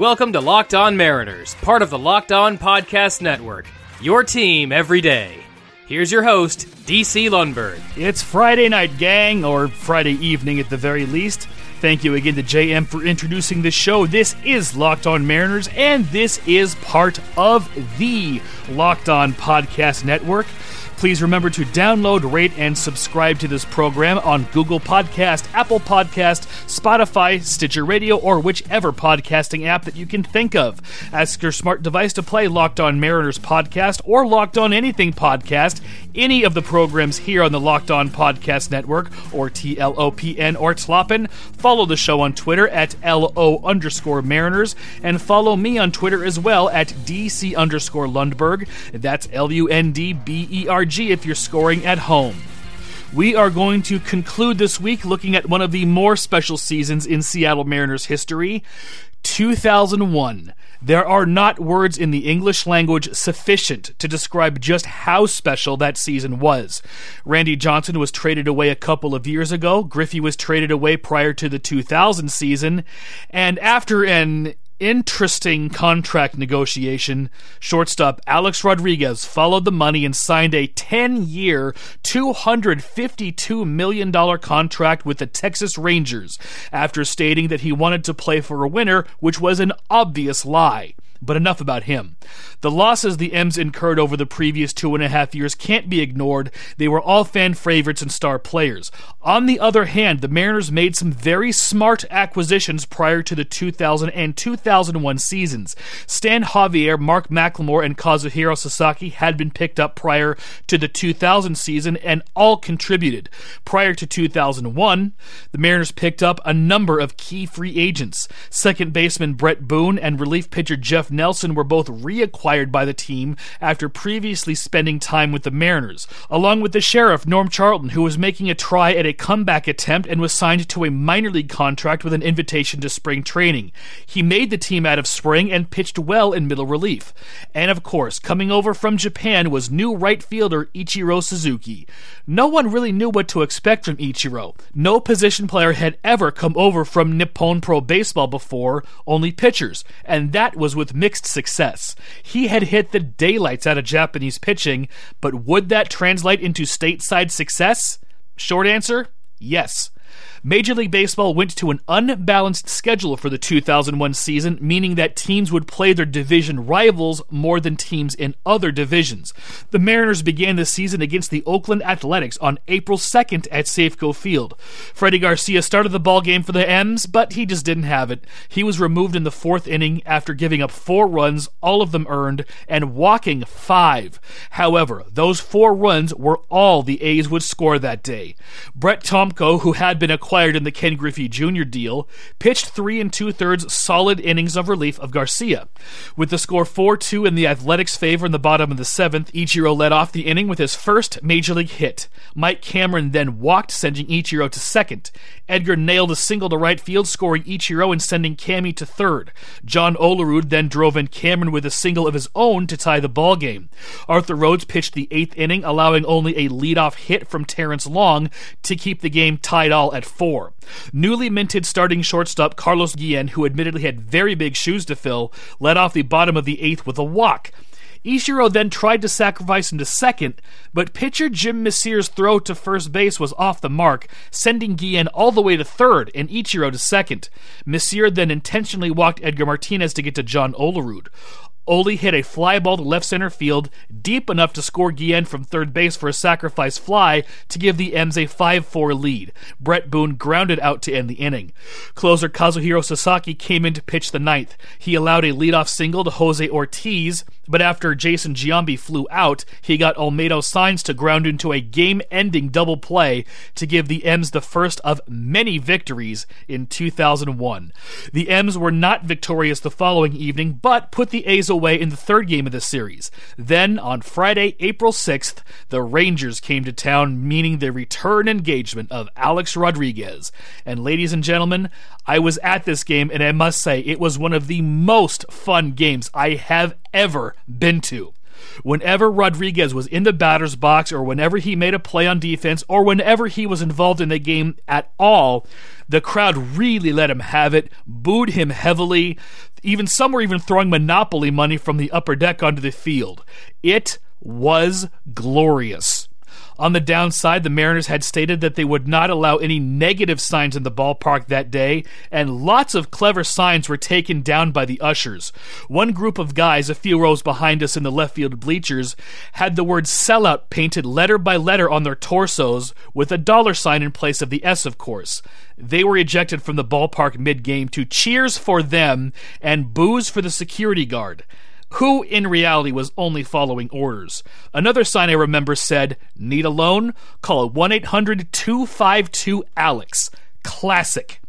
Welcome to Locked On Mariners, part of the Locked On Podcast Network. Your team every day. Here's your host, DC Lundberg. It's Friday night, gang, or Friday evening at the very least. Thank you again to JM for introducing the show. This is Locked On Mariners, and this is part of the Locked On Podcast Network. Please remember to download, rate, and subscribe to this program on Google Podcast, Apple Podcast, Spotify, Stitcher Radio, or whichever podcasting app that you can think of. Ask your smart device to play Locked On Mariners podcast or Locked On Anything podcast, any of the programs here on the Locked On Podcast Network, or TLOPN or TLOPN. Follow the show on Twitter at LO underscore Mariners, and follow me on Twitter as well at DC underscore Lundberg. That's L U N D B E R G if you're scoring at home. We are going to conclude this week looking at one of the more special seasons in Seattle Mariners history 2001. There are not words in the English language sufficient to describe just how special that season was. Randy Johnson was traded away a couple of years ago, Griffey was traded away prior to the 2000 season, and after an interesting contract negotiation, shortstop Alex Rodriguez followed the money and signed a 10 year, $252 million contract with the Texas Rangers after stating that he wanted to play for a winner, which was an obvious lie. But enough about him. The losses the M's incurred over the previous two and a half years can't be ignored. They were all fan favorites and star players. On the other hand, the Mariners made some very smart acquisitions prior to the 2000 and 2001 seasons. Stan Javier, Mark McLemore, and Kazuhiro Sasaki had been picked up prior to the 2000 season and all contributed. Prior to 2001, the Mariners picked up a number of key free agents. Second baseman Bret Boone and relief pitcher Jeff Nelson were both reacquired by the team after previously spending time with the Mariners, along with the sheriff Norm Charlton, who was making a try at a comeback attempt and was signed to a minor league contract with an invitation to spring training. He made the team out of spring and pitched well in middle relief. And of course, coming over from Japan was new right fielder Ichiro Suzuki. No one really knew what to expect from Ichiro. No position player had ever come over from Nippon Pro Baseball before, only pitchers, and that was with mixed success. He had hit the daylights out of Japanese pitching, but would that translate into stateside success? Short answer yes. Major League Baseball went to an unbalanced schedule for the 2001 season, meaning that teams would play their division rivals more than teams in other divisions. The Mariners began the season against the Oakland Athletics on April 2nd at Safeco Field. Freddie Garcia started the ball game for the M's, but he just didn't have it. He was removed in the fourth inning after giving up four runs, all of them earned, and walking five. However, those four runs were all the A's would score that day. Brett Tomko, who had been acquired acquired in the Ken Griffey Jr. deal, pitched three and two thirds solid innings of relief of Garcia. With the score 4 2 in the Athletics' favor in the bottom of the seventh, Ichiro led off the inning with his first major league hit. Mike Cameron then walked, sending Ichiro to second. Edgar nailed a single to right field, scoring Ichiro and sending Cammy to third. John Olerud then drove in Cameron with a single of his own to tie the ball game. Arthur Rhodes pitched the eighth inning, allowing only a leadoff hit from Terrence Long to keep the game tied all at four. Newly minted starting shortstop Carlos Guillen, who admittedly had very big shoes to fill, led off the bottom of the eighth with a walk. Ichiro then tried to sacrifice him to second, but pitcher Jim Mecir's throw to first base was off the mark, sending Guillen all the way to third and Ichiro to second. Mecir then intentionally walked Edgar Martinez to get to John Olerud. Oli hit a fly ball to left center field, deep enough to score Guillen from third base for a sacrifice fly to give the M's a 5 4 lead. Bret Boone grounded out to end the inning. Closer Kazuhiro Sasaki came in to pitch the ninth. He allowed a leadoff single to Jose Ortiz, but after Jason Giambi flew out, he got Olmedo Saenz to ground into a game ending double play to give the M's the first of many victories in 2001. The M's were not victorious the following evening, but put the A's away in the third game of the series. Then, on Friday, April 6th, the Rangers came to town, meaning the return engagement of Alex Rodriguez. And, ladies and gentlemen, I was at this game, and I must say, it was one of the most fun games I have ever been to. Whenever Rodriguez was in the batter's box, or whenever he made a play on defense, or whenever he was involved in the game at all, the crowd really let him have it, booed him heavily. Even some were even throwing Monopoly money from the upper deck onto the field. It was glorious. On the downside, the Mariners had stated that they would not allow any negative signs in the ballpark that day, and lots of clever signs were taken down by the ushers. One group of guys, a few rows behind us in the left field bleachers, had the word sellout painted letter by letter on their torsos, with a dollar sign in place of the S, of course. They were ejected from the ballpark mid game to cheers for them and boos for the security guard who in reality was only following orders. Another sign I remember said, Need a loan? Call 1 800 252 Alex. Classic.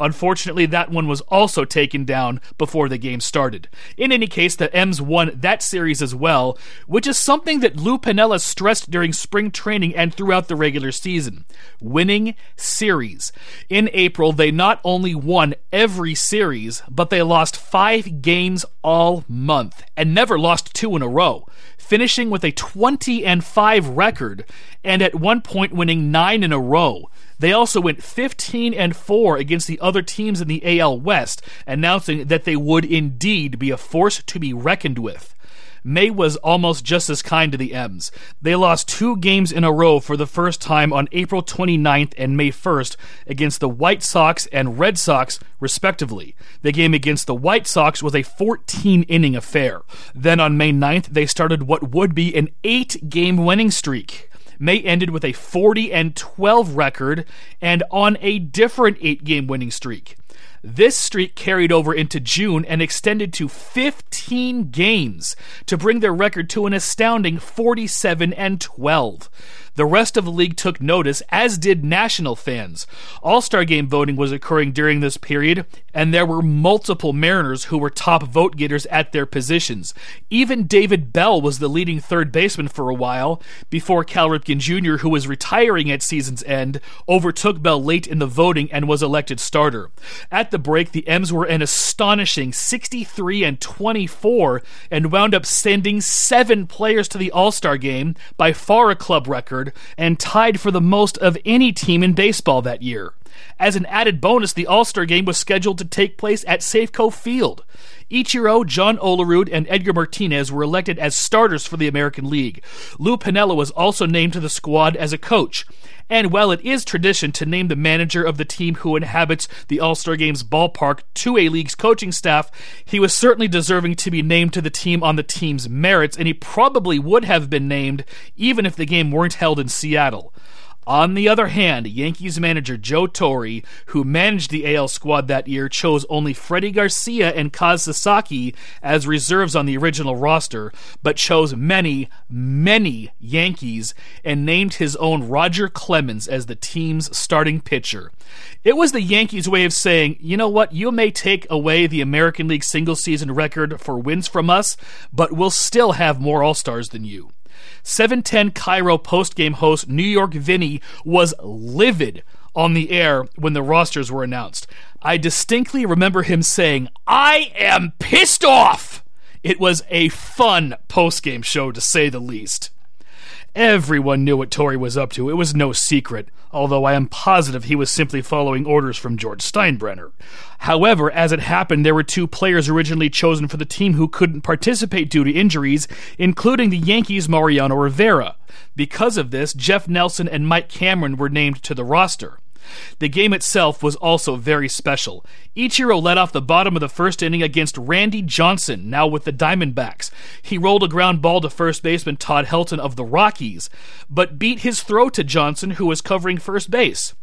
Unfortunately, that one was also taken down before the game started. In any case, the M's won that series as well, which is something that Lou Piniella stressed during spring training and throughout the regular season. Winning series. In April, they not only won every series, but they lost five games all month and never lost two in a row finishing with a 20 and 5 record and at one point winning 9 in a row. They also went 15 and 4 against the other teams in the AL West, announcing that they would indeed be a force to be reckoned with. May was almost just as kind to the M's. They lost two games in a row for the first time on April 29th and May 1st against the White Sox and Red Sox, respectively. The game against the White Sox was a 14 inning affair. Then on May 9th, they started what would be an eight game winning streak. May ended with a 40 and 12 record and on a different 8-game winning streak. This streak carried over into June and extended to 15 games to bring their record to an astounding 47 and 12. The rest of the league took notice, as did national fans. All Star game voting was occurring during this period, and there were multiple Mariners who were top vote getters at their positions. Even David Bell was the leading third baseman for a while, before Cal Ripken Jr., who was retiring at season's end, overtook Bell late in the voting and was elected starter. At the break, the M's were an astonishing 63 and 24 and wound up sending seven players to the All Star game, by far a club record record and tied for the most of any team in baseball that year. As an added bonus, the All Star game was scheduled to take place at Safeco Field. Ichiro, John Olerud, and Edgar Martinez were elected as starters for the American League. Lou Piniella was also named to the squad as a coach. And while it is tradition to name the manager of the team who inhabits the All Star Games ballpark to a league's coaching staff, he was certainly deserving to be named to the team on the team's merits, and he probably would have been named even if the game weren't held in Seattle. On the other hand, Yankees manager Joe Torre, who managed the AL squad that year, chose only Freddie Garcia and Kaz Sasaki as reserves on the original roster, but chose many, many Yankees and named his own Roger Clemens as the team's starting pitcher. It was the Yankees' way of saying, you know what, you may take away the American League single season record for wins from us, but we'll still have more All Stars than you. 710 KIRO postgame host New York Vinny was livid on the air when the rosters were announced. I distinctly remember him saying, I am pissed off! It was a fun postgame show to say the least. Everyone knew what Torre was up to. It was no secret, although I am positive he was simply following orders from George Steinbrenner. However, as it happened, there were two players originally chosen for the team who couldn't participate due to injuries, including the Yankees' Mariano Rivera. Because of this, Jeff Nelson and Mike Cameron were named to the roster. The game itself was also very special. Ichiro led off the bottom of the first inning against Randy Johnson, now with the Diamondbacks. He rolled a ground ball to first baseman Todd Helton of the Rockies, but beat his throw to Johnson, who was covering first base.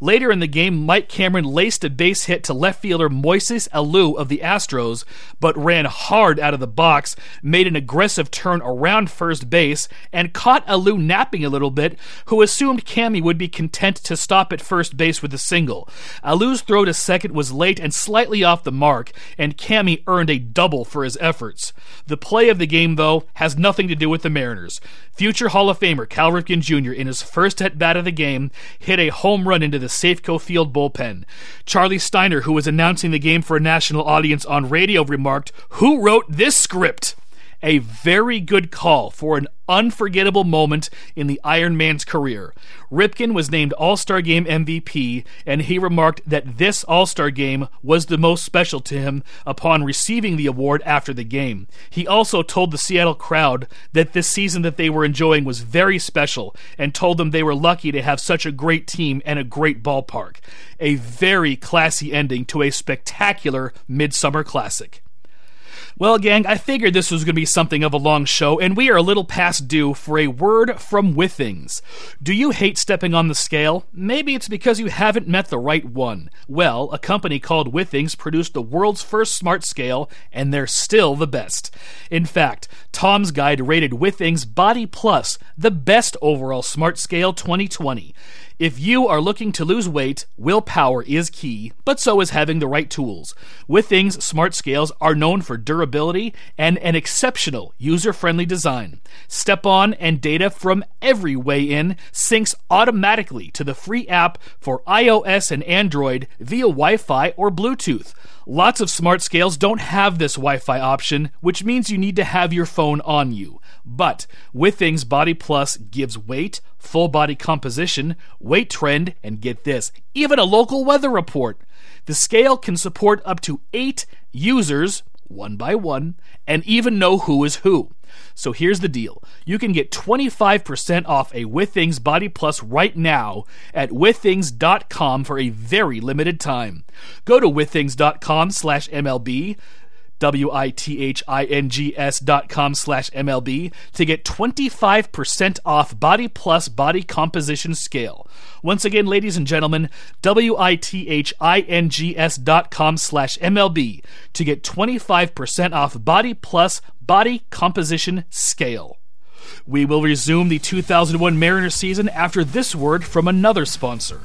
Later in the game, Mike Cameron laced a base hit to left fielder Moises Alou of the Astros, but ran hard out of the box, made an aggressive turn around first base, and caught Alou napping a little bit, who assumed Cammy would be content to stop at first base with a single. Alou's throw to second was late and slightly off the mark, and Cammy earned a double for his efforts. The play of the game, though, has nothing to do with the Mariners. Future Hall of Famer Cal Ripken Jr., in his first at bat of the game, hit a home run into the Safeco Field bullpen. Charlie Steiner, who was announcing the game for a national audience on radio, remarked, Who wrote this script? A very good call for an unforgettable moment in the Iron Man's career. Ripken was named All Star Game MVP, and he remarked that this All Star game was the most special to him upon receiving the award after the game. He also told the Seattle crowd that this season that they were enjoying was very special and told them they were lucky to have such a great team and a great ballpark. A very classy ending to a spectacular Midsummer Classic. Well, gang, I figured this was going to be something of a long show, and we are a little past due for a word from Withings. Do you hate stepping on the scale? Maybe it's because you haven't met the right one. Well, a company called Withings produced the world's first smart scale, and they're still the best. In fact, Tom's Guide rated Withings Body Plus the best overall smart scale 2020. If you are looking to lose weight, willpower is key, but so is having the right tools. Withings, smart scales are known for durability and an exceptional user friendly design. Step on and data from every weigh in syncs automatically to the free app for iOS and Android via Wi Fi or Bluetooth. Lots of smart scales don't have this Wi Fi option, which means you need to have your phone on you. But Withings Body Plus gives weight, full body composition, weight trend, and get this, even a local weather report. The scale can support up to eight users, one by one, and even know who is who. So here's the deal. You can get 25% off a Withings Body Plus right now at withings.com for a very limited time. Go to withings.com slash MLB W-I-T-H-I-N-G-S dot com slash MLB to get 25% off Body Plus Body Composition Scale. Once again, ladies and gentlemen, W-I-T-H-I-N-G-S dot com slash MLB to get 25% off Body Plus Body Composition Scale. We will resume the 2001 Mariners season after this word from another sponsor.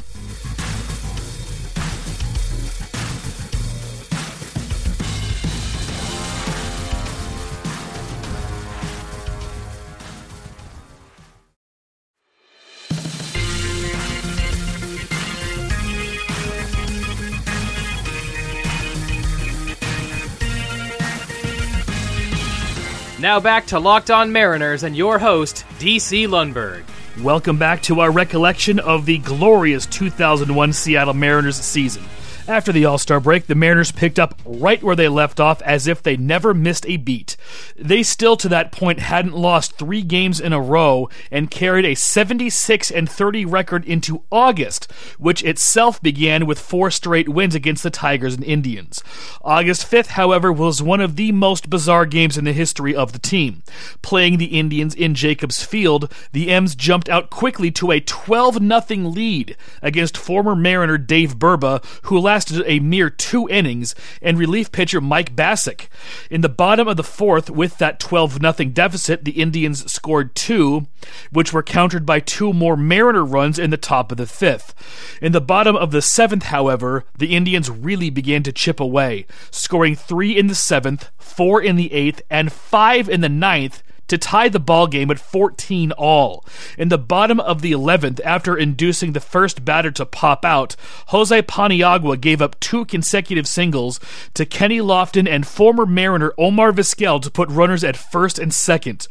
Now back to Locked On Mariners and your host, DC Lundberg. Welcome back to our recollection of the glorious 2001 Seattle Mariners season. After the All Star break, the Mariners picked up right where they left off as if they never missed a beat. They still, to that point, hadn't lost three games in a row and carried a 76 and 30 record into August, which itself began with four straight wins against the Tigers and Indians. August 5th, however, was one of the most bizarre games in the history of the team. Playing the Indians in Jacobs Field, the M's jumped out quickly to a 12 0 lead against former Mariner Dave Burba, who last lasted a mere two innings, and relief pitcher Mike Bacsik. In the bottom of the fourth, with that 12 0 deficit, the Indians scored two, which were countered by two more Mariner runs in the top of the fifth. In the bottom of the seventh, however, the Indians really began to chip away, scoring three in the seventh, four in the eighth, and five in the ninth to tie the ball game at 14 all. In the bottom of the 11th, after inducing the first batter to pop out, Jose Paniagua gave up two consecutive singles to Kenny Lofton and former Mariner Omar Vizquel to put runners at first and second.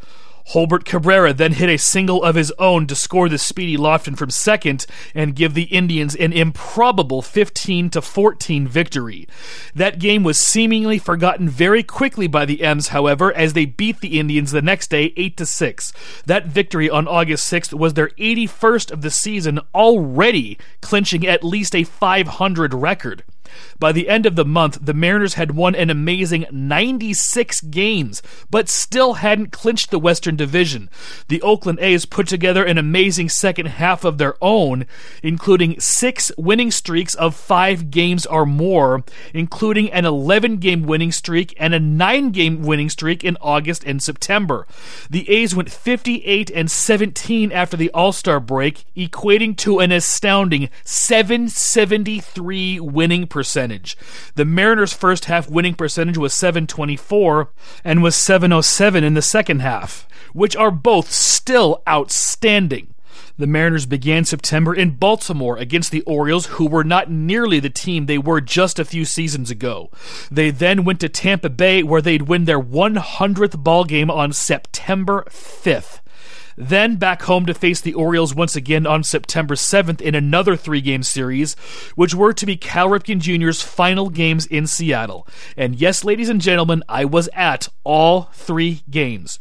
Jolbert Cabrera then hit a single of his own to score the speedy Lofton from second and give the Indians an improbable 15 to 14 victory. That game was seemingly forgotten very quickly by the M's, however, as they beat the Indians the next day 8 to 6. That victory on August 6th was their 81st of the season, already clinching at least a 500 record. By the end of the month, the Mariners had won an amazing 96 games, but still hadn't clinched the Western Division. The Oakland A's put together an amazing second half of their own, including six winning streaks of five games or more, including an 11 game winning streak and a nine game winning streak in August and September. The A's went 58 and 17 after the All Star break, equating to an astounding 773 winning percentage. The Mariners' first half winning percentage was 724 and was 707 in the second half, which are both still outstanding. The Mariners began September in Baltimore against the Orioles, who were not nearly the team they were just a few seasons ago. They then went to Tampa Bay, where they'd win their 100th ball game on September 5th. Then back home to face the Orioles once again on September 7th in another three game series, which were to be Cal Ripken Jr.'s final games in Seattle. And yes, ladies and gentlemen, I was at all three games.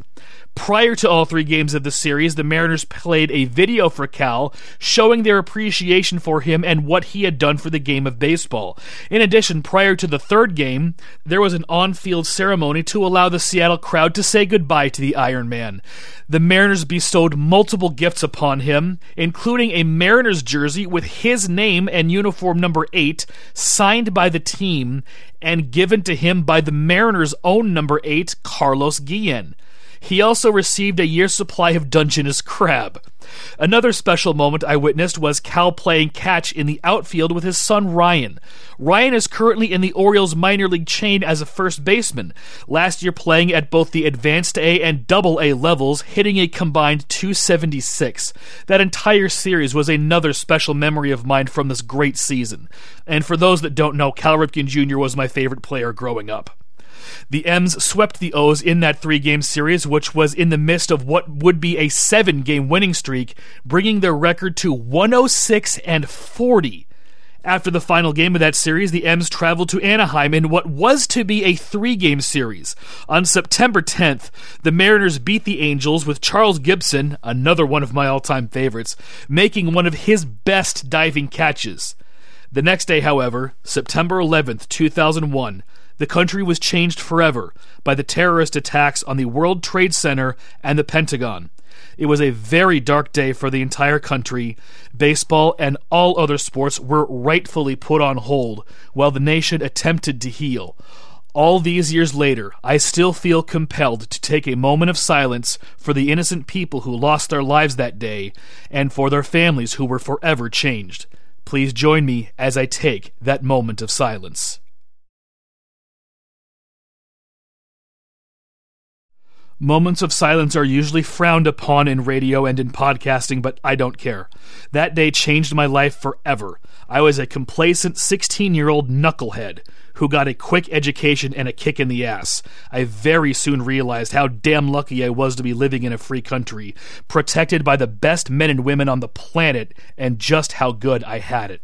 Prior to all three games of the series, the Mariners played a video for Cal showing their appreciation for him and what he had done for the game of baseball. In addition, prior to the third game, there was an on field ceremony to allow the Seattle crowd to say goodbye to the Iron Man. The Mariners bestowed multiple gifts upon him, including a Mariners jersey with his name and uniform number 8 signed by the team and given to him by the Mariners' own number 8, Carlos Guillen. He also received a year's supply of Dungeness crab. Another special moment I witnessed was Cal playing catch in the outfield with his son Ryan. Ryan is currently in the Orioles minor league chain as a first baseman, last year playing at both the advanced A and double A levels, hitting a combined 276. That entire series was another special memory of mine from this great season. And for those that don't know, Cal Ripken Jr. was my favorite player growing up. The M's swept the O's in that three game series, which was in the midst of what would be a seven game winning streak, bringing their record to 106 and 40. After the final game of that series, the M's traveled to Anaheim in what was to be a three game series. On September 10th, the Mariners beat the Angels with Charles Gipson, another one of my all time favorites, making one of his best diving catches. The next day, however, September 11th, 2001, the country was changed forever by the terrorist attacks on the World Trade Center and the Pentagon. It was a very dark day for the entire country. Baseball and all other sports were rightfully put on hold while the nation attempted to heal. All these years later, I still feel compelled to take a moment of silence for the innocent people who lost their lives that day and for their families who were forever changed. Please join me as I take that moment of silence. Moments of silence are usually frowned upon in radio and in podcasting, but I don't care. That day changed my life forever. I was a complacent 16 year old knucklehead who got a quick education and a kick in the ass. I very soon realized how damn lucky I was to be living in a free country, protected by the best men and women on the planet, and just how good I had it.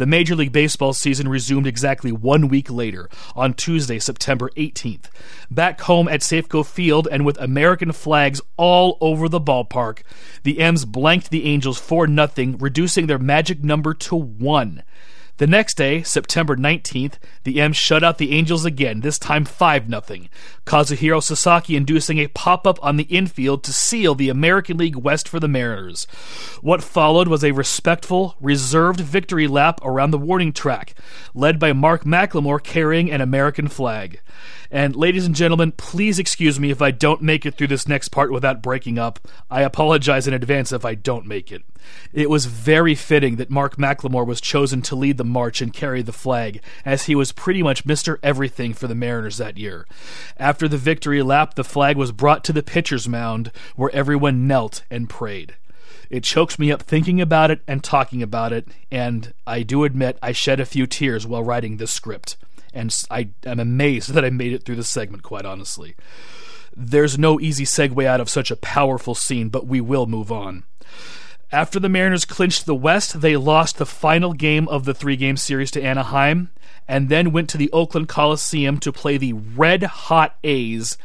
The Major League Baseball season resumed exactly one week later, on Tuesday, September 18th. Back home at Safeco Field and with American flags all over the ballpark, the M's blanked the Angels 4 0, reducing their magic number to 1. The next day, September 19th, the M shut out the Angels again, this time 5 0. Kazuhiro Sasaki inducing a pop up on the infield to seal the American League West for the Mariners. What followed was a respectful, reserved victory lap around the warning track, led by Mark McLemore carrying an American flag. And ladies and gentlemen, please excuse me if I don't make it through this next part without breaking up. I apologize in advance if I don't make it. It was very fitting that Mark McLemore was chosen to lead the march and carry the flag, as he was pretty much Mr. Everything for the Mariners that year. After the victory lap, the flag was brought to the pitcher's mound, where everyone knelt and prayed. It chokes me up thinking about it and talking about it, and I do admit I shed a few tears while writing this script and I am amazed that I made it through this segment, quite honestly. There's no easy segue out of such a powerful scene, but we will move on. After the Mariners clinched the West, they lost the final game of the three game series to Anaheim, and then went to the Oakland Coliseum to play the Red Hot A's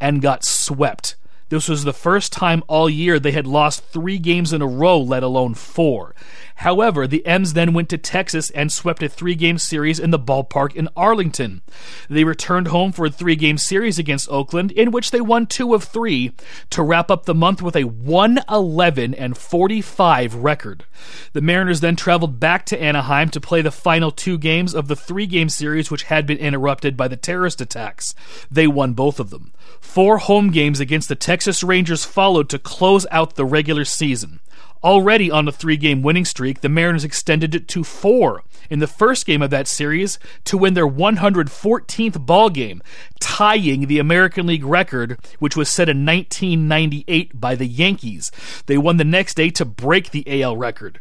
and got swept. This was the first time all year they had lost three games in a row, let alone four. However, the M's then went to Texas and swept a three game series in the ballpark in Arlington. They returned home for a three game series against Oakland, in which they won two of three to wrap up the month with a 111 and 45 record. The Mariners then traveled back to Anaheim to play the final two games of the three game series, which had been interrupted by the terrorist attacks. They won both of them. Four home games against the Texas Rangers followed to close out the regular season. Already on a three game winning streak, the Mariners extended it to four in the first game of that series to win their 114th ball game, tying the American League record, which was set in 1998 by the Yankees. They won the next day to break the AL record.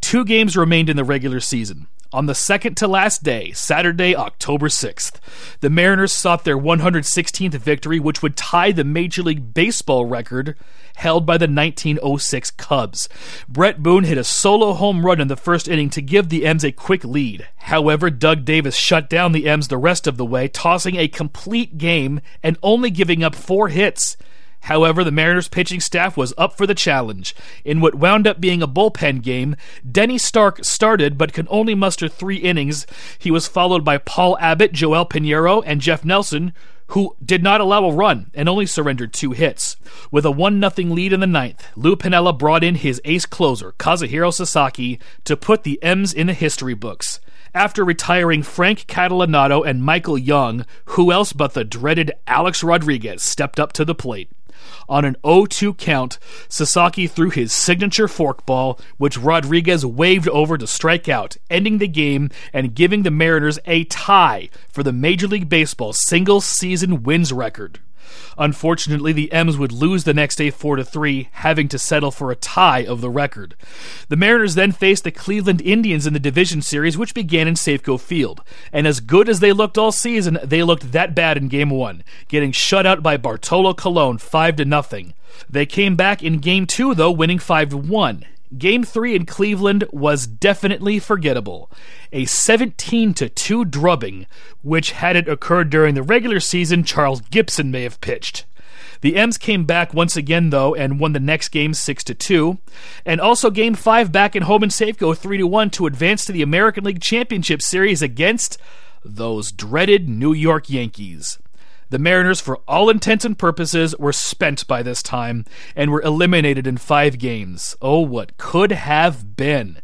Two games remained in the regular season. On the second to last day, Saturday, October 6th, the Mariners sought their 116th victory, which would tie the Major League Baseball record held by the 1906 Cubs. Bret Boone hit a solo home run in the first inning to give the M's a quick lead. However, Doug Davis shut down the M's the rest of the way, tossing a complete game and only giving up four hits. However, the Mariners pitching staff was up for the challenge. In what wound up being a bullpen game, Denny Stark started but could only muster three innings. He was followed by Paul Abbott, Joel Piñeiro, and Jeff Nelson, who did not allow a run and only surrendered two hits. With a 1 0 lead in the ninth, Lou Piniella brought in his ace closer, Kazuhiro Sasaki, to put the M's in the history books. After retiring Frank Catalanotto and Michael Young, who else but the dreaded Alex Rodriguez stepped up to the plate? On an 0-2 count, Sasaki threw his signature forkball, which Rodriguez waved over to strike out, ending the game and giving the Mariners a tie for the Major League Baseball single season wins record. Unfortunately, the M's would lose the next day 4 to 3, having to settle for a tie of the record. The Mariners then faced the Cleveland Indians in the division series, which began in Safeco Field. And as good as they looked all season, they looked that bad in game 1, getting shut out by Bartolo Colon 5 to nothing. They came back in game 2 though, winning 5 to 1. Game 3 in Cleveland was definitely forgettable. A 17 to 2 drubbing, which had it occurred during the regular season, Charles Gipson may have pitched. The M's came back once again though and won the next game 6 to 2, and also game 5 back in home in Safeco 3 to 1 to advance to the American League Championship Series against those dreaded New York Yankees. The Mariners, for all intents and purposes, were spent by this time and were eliminated in five games. Oh, what could have been!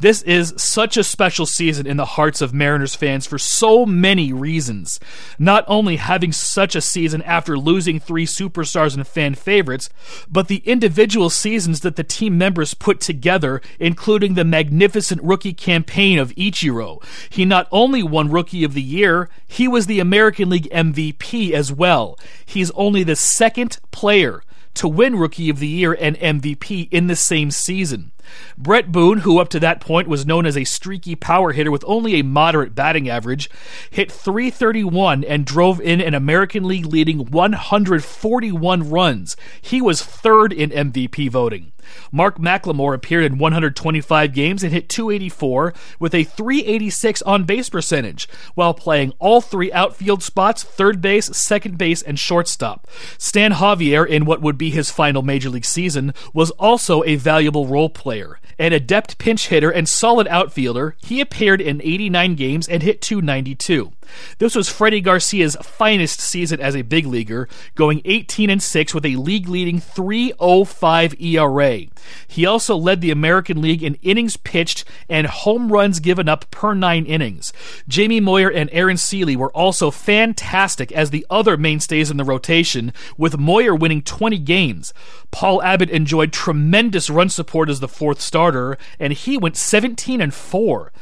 This is such a special season in the hearts of Mariners fans for so many reasons. Not only having such a season after losing three superstars and fan favorites, but the individual seasons that the team members put together, including the magnificent rookie campaign of Ichiro. He not only won Rookie of the Year, he was the American League MVP as well. He's only the second player to win Rookie of the Year and MVP in the same season. Bret Boone, who up to that point was known as a streaky power hitter with only a moderate batting average, hit 331 and drove in an American League leading 141 runs. He was third in MVP voting. Mark McLemore appeared in 125 games and hit 284 with a 386 on base percentage while playing all three outfield spots third base, second base, and shortstop. Stan Javier, in what would be his final major league season, was also a valuable role player. An adept pinch hitter and solid outfielder, he appeared in 89 games and hit 292. This was Freddie Garcia's finest season as a big leaguer, going 18 and 6 with a league leading 3.05 ERA. He also led the American League in innings pitched and home runs given up per 9 innings. Jamie Moyer and Aaron Sele were also fantastic as the other mainstays in the rotation, with Moyer winning 20 games. Paul Abbott enjoyed tremendous run support as the fourth starter, and he went 17 and 4.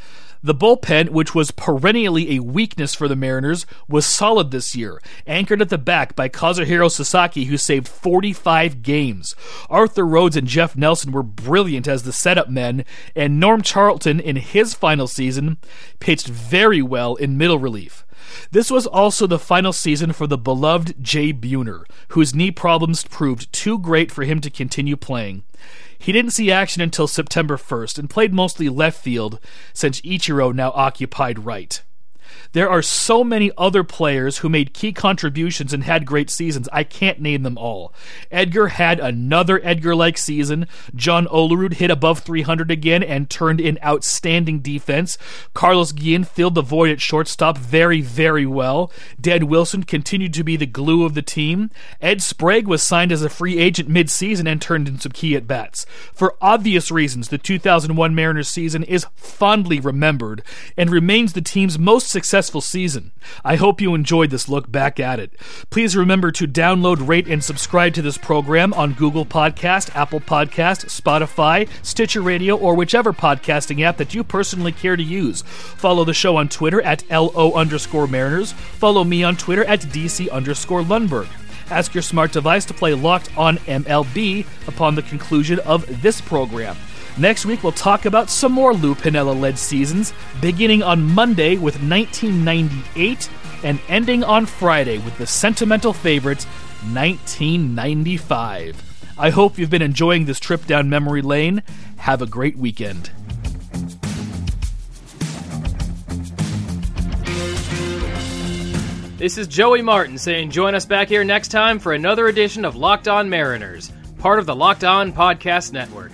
The bullpen, which was perennially a weakness for the Mariners, was solid this year, anchored at the back by Kazuhiro Sasaki, who saved 45 games. Arthur Rhodes and Jeff Nelson were brilliant as the setup men, and Norm Charlton, in his final season, pitched very well in middle relief. This was also the final season for the beloved Jay Buhner, whose knee problems proved too great for him to continue playing. He didn't see action until September 1st and played mostly left field since Ichiro now occupied right. There are so many other players who made key contributions and had great seasons. I can't name them all. Edgar had another Edgar like season. John Olerud hit above 300 again and turned in outstanding defense. Carlos Guillen filled the void at shortstop very, very well. Dan Wilson continued to be the glue of the team. Ed Sprague was signed as a free agent mid-season and turned in some key at bats. For obvious reasons, the 2001 Mariners season is fondly remembered and remains the team's most successful season. I hope you enjoyed this look back at it. Please remember to download, rate, and subscribe to this program on Google Podcast, Apple Podcast, Spotify, Stitcher Radio, or whichever podcasting app that you personally care to use. Follow the show on Twitter at LO underscore Mariners. Follow me on Twitter at DC underscore Lundberg. Ask your smart device to play Locked on MLB upon the conclusion of this program. Next week, we'll talk about some more Lou Piniella led seasons, beginning on Monday with 1998 and ending on Friday with the sentimental favorite, 1995. I hope you've been enjoying this trip down memory lane. Have a great weekend. This is Joey Martin saying join us back here next time for another edition of Locked On Mariners, part of the Locked On Podcast Network.